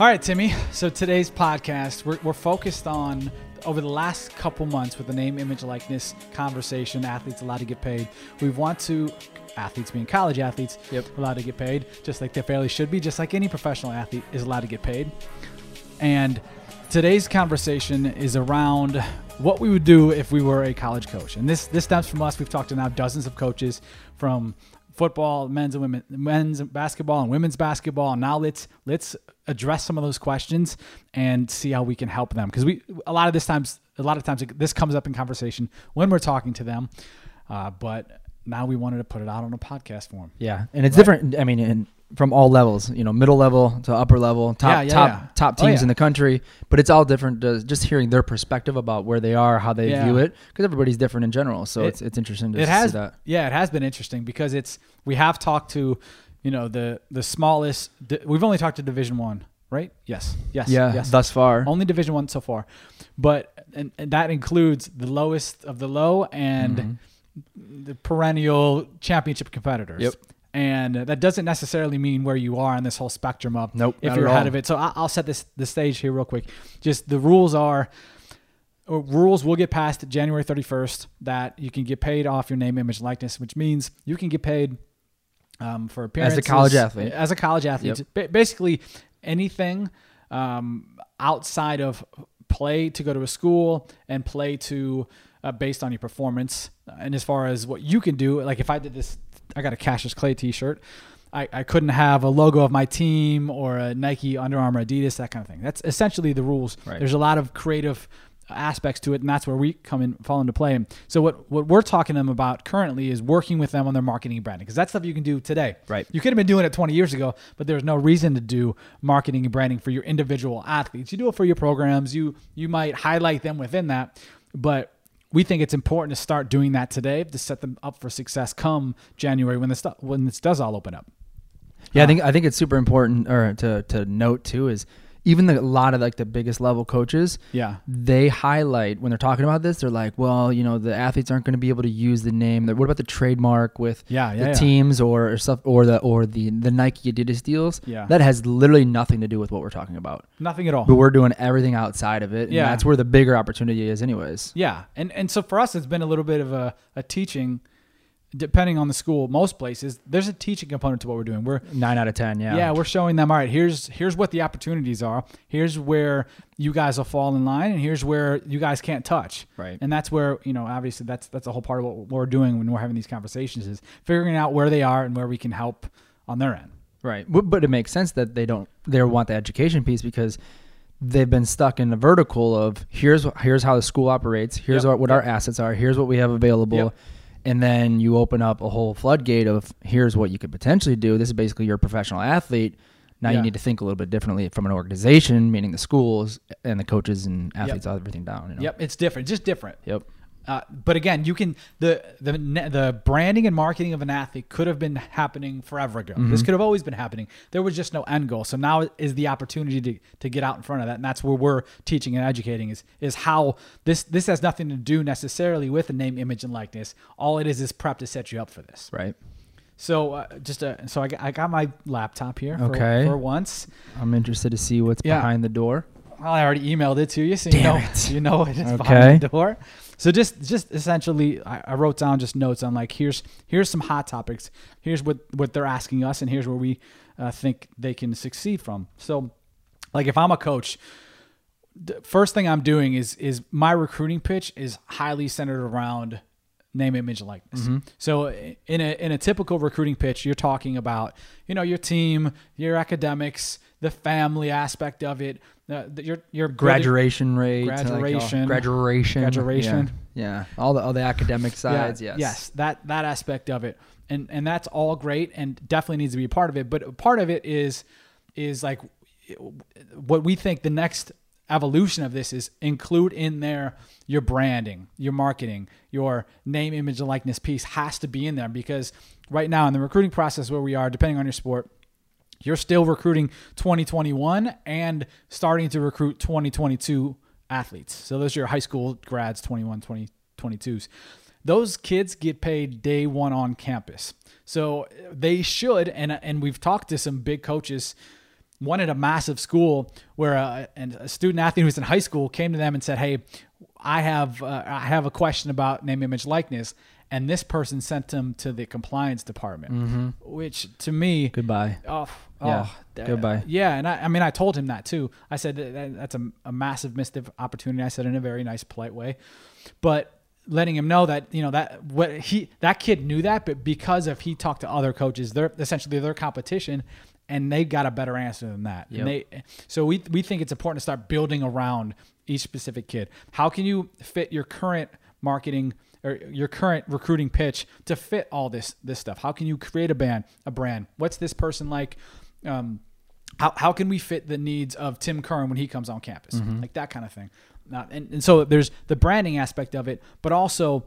All right, Timmy. So today's podcast, we're, we're focused on over the last couple months with the name, image, likeness conversation. Athletes allowed to get paid. We want to athletes being college athletes Yep. allowed to get paid, just like they fairly should be, just like any professional athlete is allowed to get paid. And today's conversation is around what we would do if we were a college coach. And this this stems from us. We've talked to now dozens of coaches from football, men's and women, men's basketball and women's basketball. And now let's let's address some of those questions and see how we can help them. Because we a lot of this times a lot of times this comes up in conversation when we're talking to them. Uh, but now we wanted to put it out on a podcast form. Yeah, and it's Right. different. I mean, in, from all levels, you know, middle level to upper level, top Yeah, yeah, top yeah. top Oh, teams yeah. in the country. But it's all different. uh, Just hearing their perspective about where they are, how they view it, because everybody's different in general. So It- it's it's interesting to it see has that. yeah it has been interesting because it's we have talked to you know the the smallest we've only talked to division one right yes yes Yeah, yes thus far. only division one so far but and, and that includes the lowest of the low and Mhm. the perennial championship competitors Yep. And that doesn't necessarily mean where you are on this whole spectrum of Nope, if you're ahead all. of it so I- i'll set this the stage here real quick just the rules are or rules will get passed January 31st that you can get paid off your name, image, likeness, which means you can get paid um, for appearances college athlete. As a college athlete, Ba- basically anything um, outside of play to go to a school and play to uh, based on your performance. And as far as what you can do, like if I did this, I got a Cassius Clay T-shirt. I, I couldn't have a logo of my team or a Nike, Under Armour, Adidas, that kind of thing. That's essentially the rules. Right. There's a lot of creative aspects to it, and that's where we come in, fall into play. So what what we're talking to them about currently is working with them on their marketing and branding, because that's stuff you can do today. Right. You could have been doing it 20 years ago, but there's no reason to do marketing and branding for your individual athletes. You do it for your programs. You you might highlight them within that, but we think it's important to start doing that today to set them up for success come January when this when this does all open up. Yeah, I uh, think I think it's super important or to to note too is even the, a lot of like the biggest level coaches, Yeah. they highlight when they're talking about this. They're like, well, you know, the athletes aren't going to be able to use the name. What about the trademark with Yeah, yeah, the yeah. teams or, or stuff or the or the the Nike Adidas deals? Yeah. that has literally nothing to do with what we're talking about. Nothing at all. But we're doing everything outside of it. And Yeah. that's where the bigger opportunity is, anyways. Yeah, and and so for us, it's been a little bit of a, a teaching, depending on the school. Most places, there's a teaching component to what we're doing. We're Nine out of ten. Yeah. yeah, we're showing them. All right, here's here's what the opportunities are. Here's where you guys will fall in line, and here's where you guys can't touch. Right. And that's where you know, obviously, that's that's a whole part of what we're doing when we're having these conversations is figuring out where they are and where we can help on their end. Right. But it makes sense that they don't they want the education piece because they've been stuck in the vertical of here's here's how the school operates, here's Yep, what, what yep. our assets are, here's what we have available. Yep. And then you open up a whole floodgate of here's what you could potentially do. This is basically your professional athlete. Now Yeah. you need to think a little bit differently from an organization, meaning the schools and the coaches and athletes, everything down. You know? Yep, it's different, just different. Yep. Uh, but again, you can the the the branding and marketing of an athlete could have been happening forever ago. Mm-hmm. This could have always been happening. There was just no end goal. So now is the opportunity to, to get out in front of that, and that's where we're teaching and educating is is how this this has nothing to do necessarily with the name, image, and likeness. All it is is prep to set you up for this. Right. So uh, just uh, so I got, I got my laptop here. For, Okay. For once, I'm interested to see what's Yeah. behind the door. well, I already emailed it to you, so you Damn know it. you know it is Okay. behind the door. So just just essentially, I, I wrote down just notes on like here's here's some hot topics. Here's what what they're asking us, and here's where we uh, think they can succeed from. So, like if I'm a coach, the first thing I'm doing is is my recruiting pitch is highly centered around name, image, and likeness. So in a in a typical recruiting pitch, you're talking about you know your team, your academics, the family aspect of it, uh, the- your your Graduation rate, like, all- Graduation. graduation, Graduation. yeah, yeah. all the all the academic sides, Yeah, yes, Yes, that that aspect of it, and and that's all great, and definitely needs to be a part of it. But part of it is is like what we think the next evolution of this is include in there your branding, your marketing, your name, image, and likeness piece has to be in there because right now in the recruiting process where we are, depending on your sport, you're still recruiting 2021 and starting to recruit 2022 athletes. So those are your high school grads, 21, 2022s. Those kids get paid day one on campus. So they should, and and we've talked to some big coaches one at a massive school where a, and a student athlete who's in high school came to them and said, "Hey, I have uh, I have a question about name, image, likeness." And this person sent them to the compliance department, mm-hmm. which to me, Goodbye. Oh, oh Yeah. oh, th- Goodbye. Yeah, and I, I mean, I told him that too. I said that, that- that's a, a massive missed opportunity. I said in a very nice, polite way, but letting him know that you know that what he that kid knew that, but because of he talked to other coaches, they're essentially their competition, and they got a better answer than that. Yep. And they, so we we think it's important to start building around each specific kid. How can you fit your current marketing? Or your current recruiting pitch to fit all this this stuff? How can you create a band, a brand? What's this person like? Um, how, how can we fit the needs of Tim Curran when he comes on campus? Like that kind of thing. Uh, and, and so there's the branding aspect of it, but also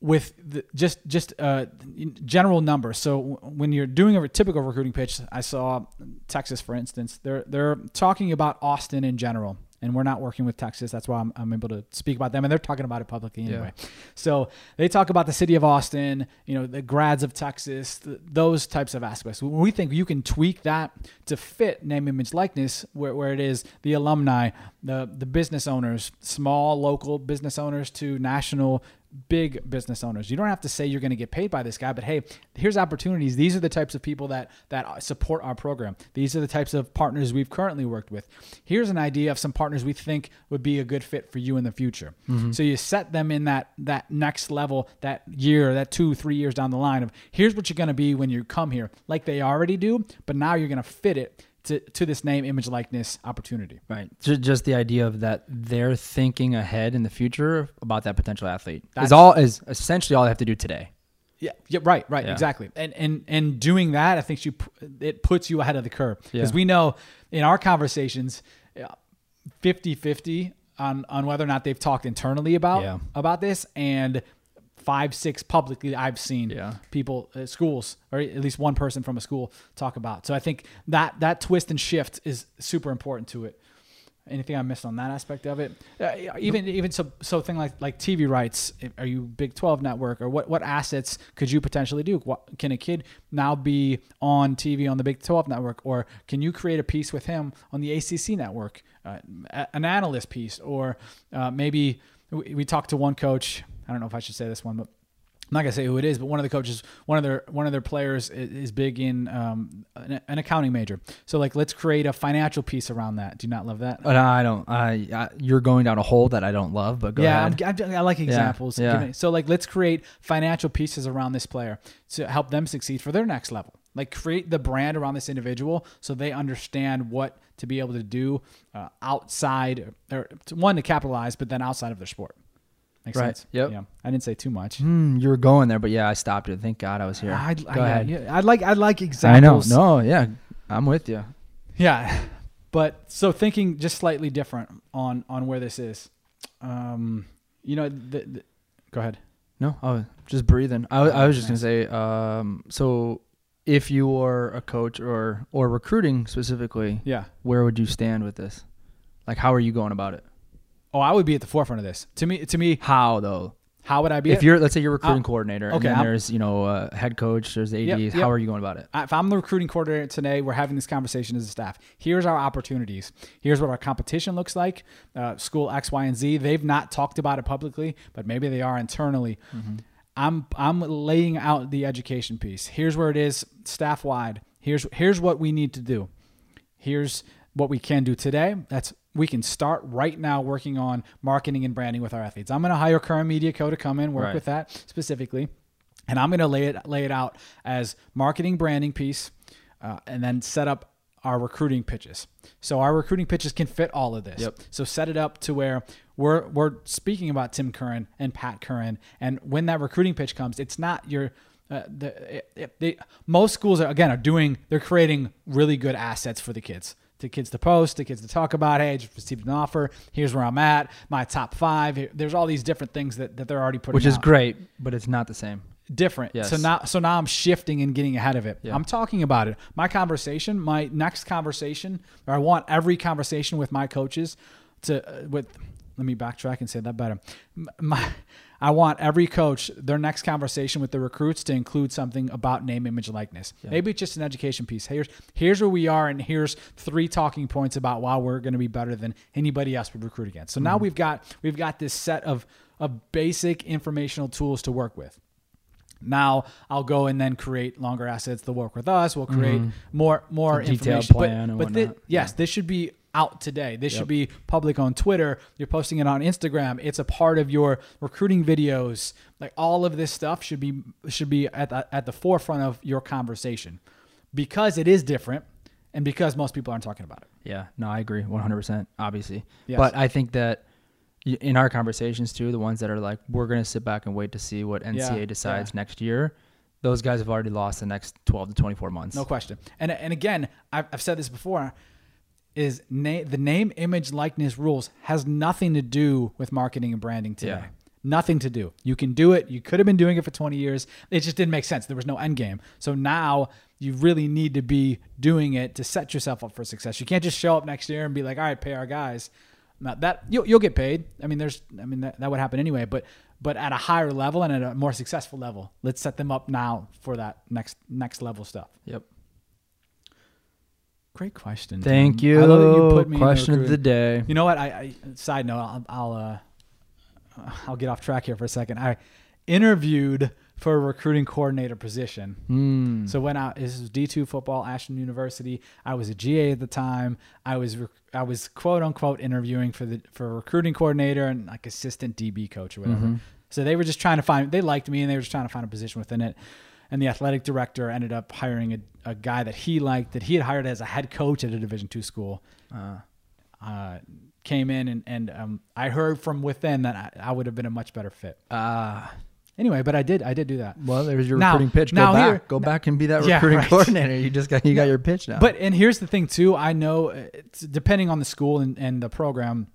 with the, just just uh, general numbers. So w- when you're doing a typical recruiting pitch, I saw Texas, for instance, they're they're talking about Austin in general, and we're not working with Texas. That's why I'm, I'm able to speak about them, and they're talking about it publicly Yeah. anyway. So they talk about the city of Austin, you know, the grads of Texas, th- those types of aspects. We think you can tweak that to fit name, image, likeness, where, where it is the alumni, the the business owners, small local business owners to national big business owners. You don't have to say you're going to get paid by this guy, but hey, here's opportunities. These are the types of people that that support our program. These are the types of partners we've currently worked with. Here's an idea of some partners we think would be a good fit for you in the future. Mm-hmm. So you set them in that that next level, that year, that 2 3 years down the line of here's what you're going to be when you come here, like they already do, but now you're going to fit it to, to this name, image, likeness opportunity. Right. Ju- Just the idea of that they're thinking ahead in the future about that potential athlete That's- is all is essentially all they have to do today. Yeah, yeah, right, right, Yeah. exactly. And and and doing that, I think you it puts you ahead of the curve because Yeah. we know in our conversations, uh, yeah, 50-50 on on whether or not they've talked internally about Yeah. about this and five six publicly I've seen Yeah. people at schools or at least one person from a school talk about. So I think that that twist and shift is super important to it. Anything I missed on that aspect of it? Uh, even even so so thing like like TV rights. Are you Big Twelve network or what what assets could you potentially do? What, can a kid now be on TV on the Big Twelve network, or can you create a piece with him on the ACC network, uh, an analyst piece, or uh, maybe we, we talked to one coach. I don't know if I should say this one, but I'm not gonna say who it is, but one of the coaches, one of their one of their players is, is big in um, an, an accounting major. So like, let's create a financial piece around that. Do you not love that? But I don't. I, I you're going down a hole that I don't love. But go yeah, ahead. I'm, I'm, I like examples. yeah. Me- So like, let's create financial pieces around this player to help them succeed for their next level. Like create the brand around this individual so they understand what to be able to do uh, outside or to- one to capitalize, but then outside of their sport. Makes Right. sense. Yep. Yeah. I didn't say too much. Hmm, you were going there, but yeah, I stopped it. Thank God I was here. I'd, go I, ahead. yeah, I'd like I'd like I know. No, yeah, I'm with you. Yeah, but so thinking just slightly different on on where this is. Um, you know, the, the, go ahead. No, oh, just breathing. I, I was just Nice. gonna say. Um, so if you were a coach or or recruiting specifically, Yeah. where would you stand with this? Like, how are you going about it? Oh, I would be at the forefront of this. To me, to me, How though? how would I be? if at- you're, let's say you're recruiting coordinator, okay, and then I'm- there's you know uh, head coach, there's ADs. Yep, yep. How are you going about it? if I'm the recruiting coordinator today, we're having this conversation as a staff. Here's our opportunities. Here's what our competition looks like. Uh, school X, Y, and Z. They've not talked about it publicly, but maybe they are internally. I'm I'm laying out the education piece. Here's where it is staff wide. Here's here's what we need to do. Here's what we can do today. That's we can start right now working on marketing and branding with our athletes. I'm going to hire Current Media Co to come in work Right. with that specifically, and I'm going to lay it lay it out as marketing branding piece, uh, and then set up our recruiting pitches. So our recruiting pitches can fit all of this. Yep. So set it up to where we're we're speaking about Tim Curran and Pat Curran, and when that recruiting pitch comes, it's not your uh, the it, it, they, most schools are again are doing they're creating really good assets for the kids. To kids to post, to kids to talk about. Hey, I just received an offer. Here's where I'm at. My top five. Here- There's all these different things that, that they're already putting. In. Which is out great, but it's not the same. different. Yes. So now so now I'm shifting and getting ahead of it. Yeah. I'm talking about it. My conversation, my next conversation, or I want every conversation with my coaches to uh, with let me backtrack and say that better. My I want every coach their next conversation with the recruits to include something about name, image, likeness. Maybe it's just an education piece. Here's here's where we are, and here's three talking points about why we're going to be better than anybody else we recruit against. So now mm-hmm. we've got we've got this set of of basic informational tools to work with. Now I'll go and then create longer assets. They'll work with us. We'll create mm-hmm. more more A detailed information. plan but but whatnot. yes, this should be out today. This should be public on Twitter. You're posting it on Instagram. It's a part of your recruiting videos. Like all of this stuff should be should be at the, at the forefront of your conversation because it is different and because most people aren't talking about it. Yeah, no, I agree 100%, obviously. Yes. But I think that in our conversations too, the ones that are like, we're going to sit back and wait to see what NCAA Yeah, decides yeah. next year, those guys have already lost the next 12 to 24 months. No question. And and again, I've, I've said this before. Is na- the name, image, likeness rules has nothing to do with marketing and branding today. Yeah. Nothing to do. You can do it. You could have been doing it for 20 years. It just didn't make sense. There was no end game. So now you really need to be doing it to set yourself up for success. You can't just show up next year and be like, all right, pay our guys. Now that you'll, you'll get paid. I mean, there's, I mean, that, that would happen anyway, but, but at a higher level and at a more successful level, let's set them up now for that next, next level stuff. Yep. Great question. Thank Tim. you. I love that you put me Question of the day. You know what? I, I side note. I'll, I'll uh, I'll get off track here for a second. I interviewed for a recruiting coordinator position. Hmm. So when I this was D two football, Ashland University. I was a GA at the time. I was rec- I was quote unquote interviewing for the for a recruiting coordinator and like assistant DB coach or whatever. Mm-hmm. So they were just trying to find. They liked me and they were just trying to find a position within it. And the athletic director ended up hiring a, a guy that he liked that he had hired as a head coach at a Division two school Uh, uh, came in and, and um, I heard from within that I, I would have been a much better fit. ah, Anyway, but I did I did do that. well, there's your Now- recruiting pitch. Go now back. here- Go back and be that Yeah, recruiting right. coordinator. You just got you got your pitch now. But and here's the thing too. I know uh, it's depending on the school and, and the program,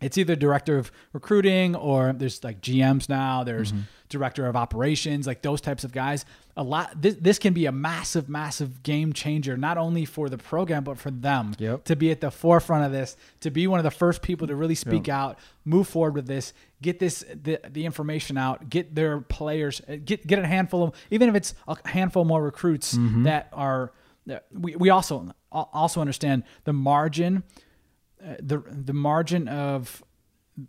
it's either director of recruiting or there's like GMs now. There's Mm-hmm. director of operations, like those types of guys. A lot. This, this can be a massive, massive game changer, not only for the program but for them Yep. to be at the forefront of this, to be one of the first people to really speak out, move forward with this, get this the, the information out, get their players, uh, get get a handful of even if it's a handful more recruits Mm-hmm. that are. We, we also also understand the margin, uh, the the margin of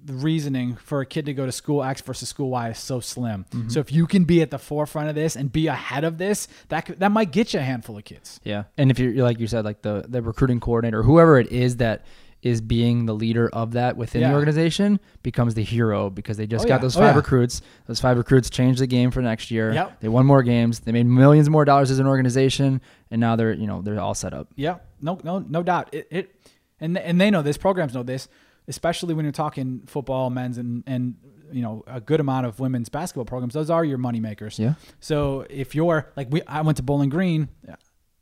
the reasoning for a kid to go to school X versus school Y is so slim. Mm-hmm. So if you can be at the forefront of this and be ahead of this, that could, that might get you a handful of kids. Yeah, and if you're you're like you said, like the the recruiting coordinator, whoever it is that is being the leader of that within Yeah. the organization, becomes the hero because they just Oh, got yeah. those Oh, five yeah. recruits. Those five recruits changed the game for next year. Yep. They won more games. They made millions more dollars as an organization, and now they're you know they're all set up. Yeah, no, no, no doubt. It, it and and they know this. Programs know this, especially when you're talking football, men's, and and you know a good amount of women's basketball programs. Those are your money makers. Yeah. So if you're like we, I went to Bowling Green.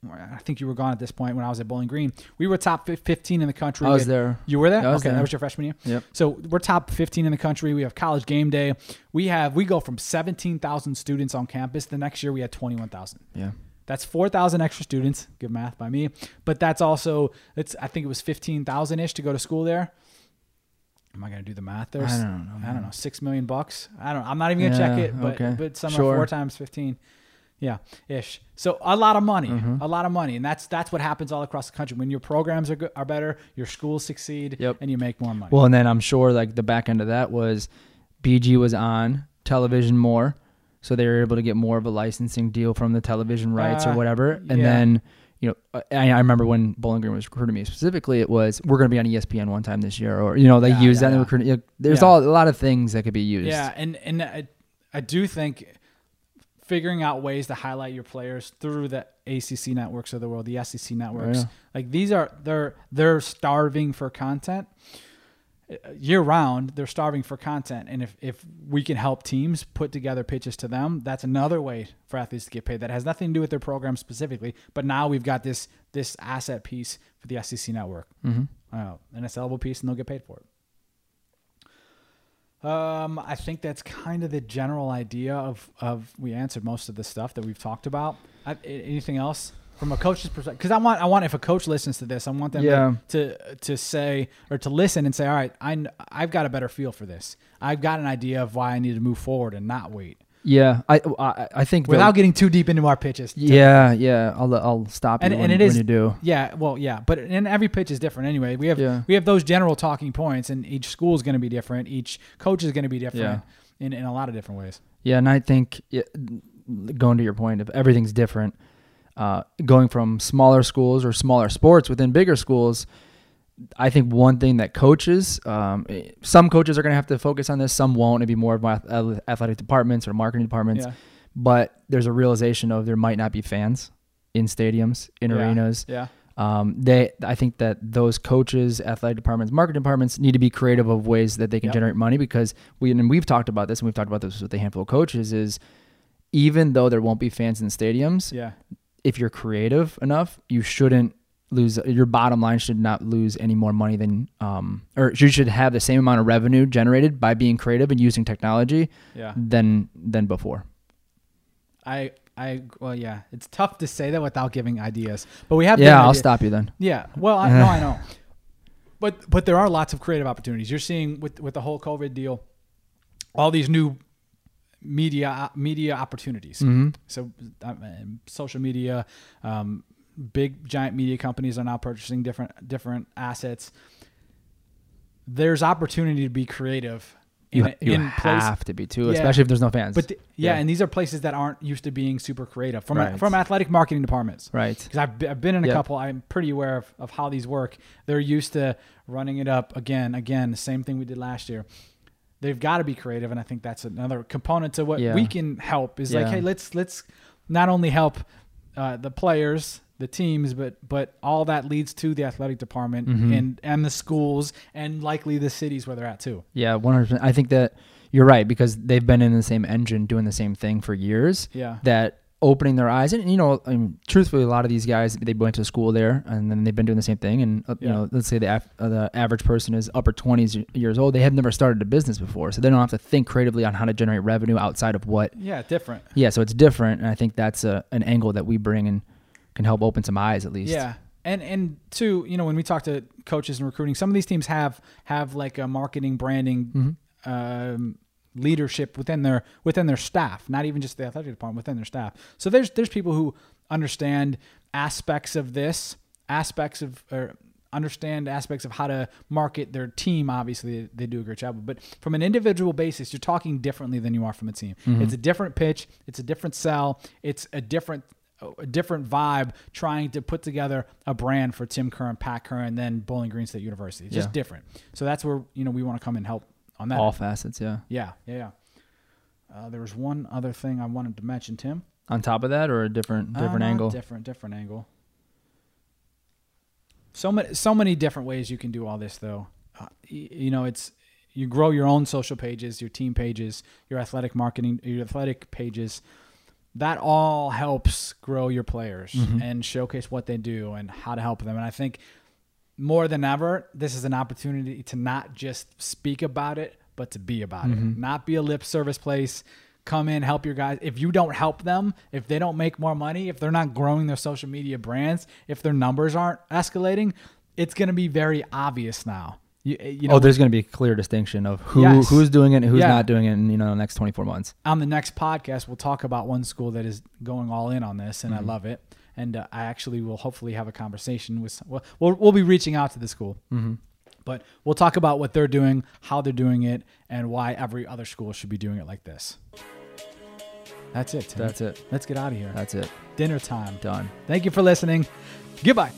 I think you were gone at this point when I was at Bowling Green. We were top 15 in the country. I was there. You were there? Okay, there. that was your freshman year. Yep. So we're top 15 in the country. We have college game day. We have we go from 17,000 students on campus. The next year we had 21,000. Yeah. That's 4,000 extra students. Good math by me. But that's also it's I think it was 15,000 ish to go to school there. Am I going to do the math there? I don't know, I don't know. 6 million bucks. I don't I'm not even going to check it, but okay. but some Sure. 4 times 15. Yeah, ish. So a lot of money, Mm-hmm. a lot of money, and that's that's what happens all across the country. When your programs are good, are better, your schools succeed, Yep. and you make more money. Well, and then I'm sure like the back end of that was BG was on television more, so they were able to get more of a licensing deal from the television rights Uh, or whatever. And yeah. then you know, I, I remember when Bowling Green was recruiting me specifically, it was we're going to be on ESPN one time this year, or you know they Yeah, use yeah, that in yeah. recruiting. you know, there's all a lot of things that could be used. Yeah, and and I, I do think figuring out ways to highlight your players through the ACC networks of the world, the SEC networks, yeah. like these are they're they're starving for content year round. They're starving for content, and if if we can help teams put together pitches to them, that's another way for athletes to get paid. That has nothing to do with their program specifically, but now we've got this this asset piece for the SEC network, hmm uh, and a sellable piece, and they'll get paid for it. Um, I think that's kind of the general idea of of we answered most of the stuff that we've talked about. I, anything else? From a coach's perspective because I want I want if a coach listens to this, I want them Yeah. to, to say or to listen and say, all right, I I've got a better feel for this. I've got an idea of why I need to move forward and not wait Yeah, I I, I think without getting too deep into our pitches. yeah yeah I'll I'll stop you And- when, and it when is- you do. Yeah, well, yeah, but and every pitch is different anyway. We have Yeah. we have those general talking points, and each school is going to be different. Each coach is going to be different in, in a lot of different ways. Yeah, and I think yeah, going to your point of everything's different. Uh, going from smaller schools or smaller sports within bigger schools, I think one thing that coaches, um, eh, some coaches are going to have to focus on this, some won't. It'd be more of my athletic departments or marketing departments. Yeah, But there's a realization of there might not be fans in stadiums, in Yeah. arenas. yeah, Um, they, I think that those coaches, athletic departments, marketing departments need to be creative of ways that they can Yep. generate money because we and we've talked about this and we've talked about this with a handful of coaches is even though there won't be fans in stadiums, yeah, if you're creative enough, you shouldn't lose your bottom line should not lose any more money than um or you should have the same amount of revenue generated by being creative and using technology yeah. than than before. I I well, yeah. It's tough to say that without giving ideas, but we have. Yeah, I'll ideas. stop you then. Yeah. Well, I know, I know. But but there are lots of creative opportunities. You're seeing with with the whole COVID deal, all these new media media opportunities. hmm So um, social media, um, big giant media companies are now purchasing different different assets. There's opportunity to be creative in, You, you in place, have to be too, Yeah. especially if there's no fans. but th- yeah, Yeah. and these are places that aren't used to being super creative from Right. from athletic marketing departments right. because I've, I've been in a Yep. couple. I'm pretty aware of, of how these work. They're used to running it up again, again, the same thing we did last year. They've got to be creative, and I think that's another component to what Yeah. we can help. Is like, hey, let's let's not only help uh, the players, the teams, but but all that leads to the athletic department Mhm. and and the schools and likely the cities where they're at too. Yeah, one hundred percent. I think that you're right because they've been in the same engine doing the same thing for years. Yeah, That opening their eyes, and you know, I mean, truthfully, a lot of these guys they went to school there, and then they've been doing the same thing. And uh, you know, let's say the af- uh, the average person is upper twenties years old. They have never started a business before, so they don't have to think creatively on how to generate revenue outside of what. yeah, different. Yeah, so it's different, and I think that's a, an angle that we bring and can help open some eyes at least. Yeah. And and two, you know, when we talk to coaches and recruiting, some of these teams have have like a marketing, branding, hmm um, leadership within their within their staff, not even just the athletic department, within their staff. So there's there's people who understand aspects of this, aspects of or understand aspects of how to market their team. Obviously, they do a great job. But from an individual basis, you're talking differently than you are from a team. Mhm. It's a different pitch. It's a different sell. It's a different a different vibe trying to put together a brand for Tim Curran, Pat Curran, and then Bowling Green State University. It's just Yeah. different. So that's where you know we want to come and help on that. All facets, yeah. Yeah, yeah, yeah. Uh, there was one other thing I wanted to mention, Tim. On top of that, or a different Uh, different no, angle. Different, different angle. So many, so many different ways you can do all this, though. Uh, y- you know, it's you grow your own social pages, your team pages, your athletic marketing, your athletic pages. That all helps grow your players Mhm. and showcase what they do and how to help them. And I think more than ever, this is an opportunity to not just speak about it, but to be about Mhm. it. Not be a lip service place. Come in, help your guys. If you don't help them, if they don't make more money, if they're not growing their social media brands, if their numbers aren't escalating, it's going to be very obvious now. You, you know, oh, there's going to be a clear distinction of who Yes. who's doing it and who's Yeah. not doing it in you know the next 24 months. on the next podcast, we'll talk about one school that is going all in on this, and I Mhm. love it. And uh, I actually will hopefully have a conversation with. Well, we'll, we'll be reaching out to the school. Mm-hmm. But we'll talk about what they're doing, how they're doing it, and why every other school should be doing it like this. That's it. Tim. That's it. Let's get out of here. That's it. Dinner time. Done. Thank you for listening. Goodbye.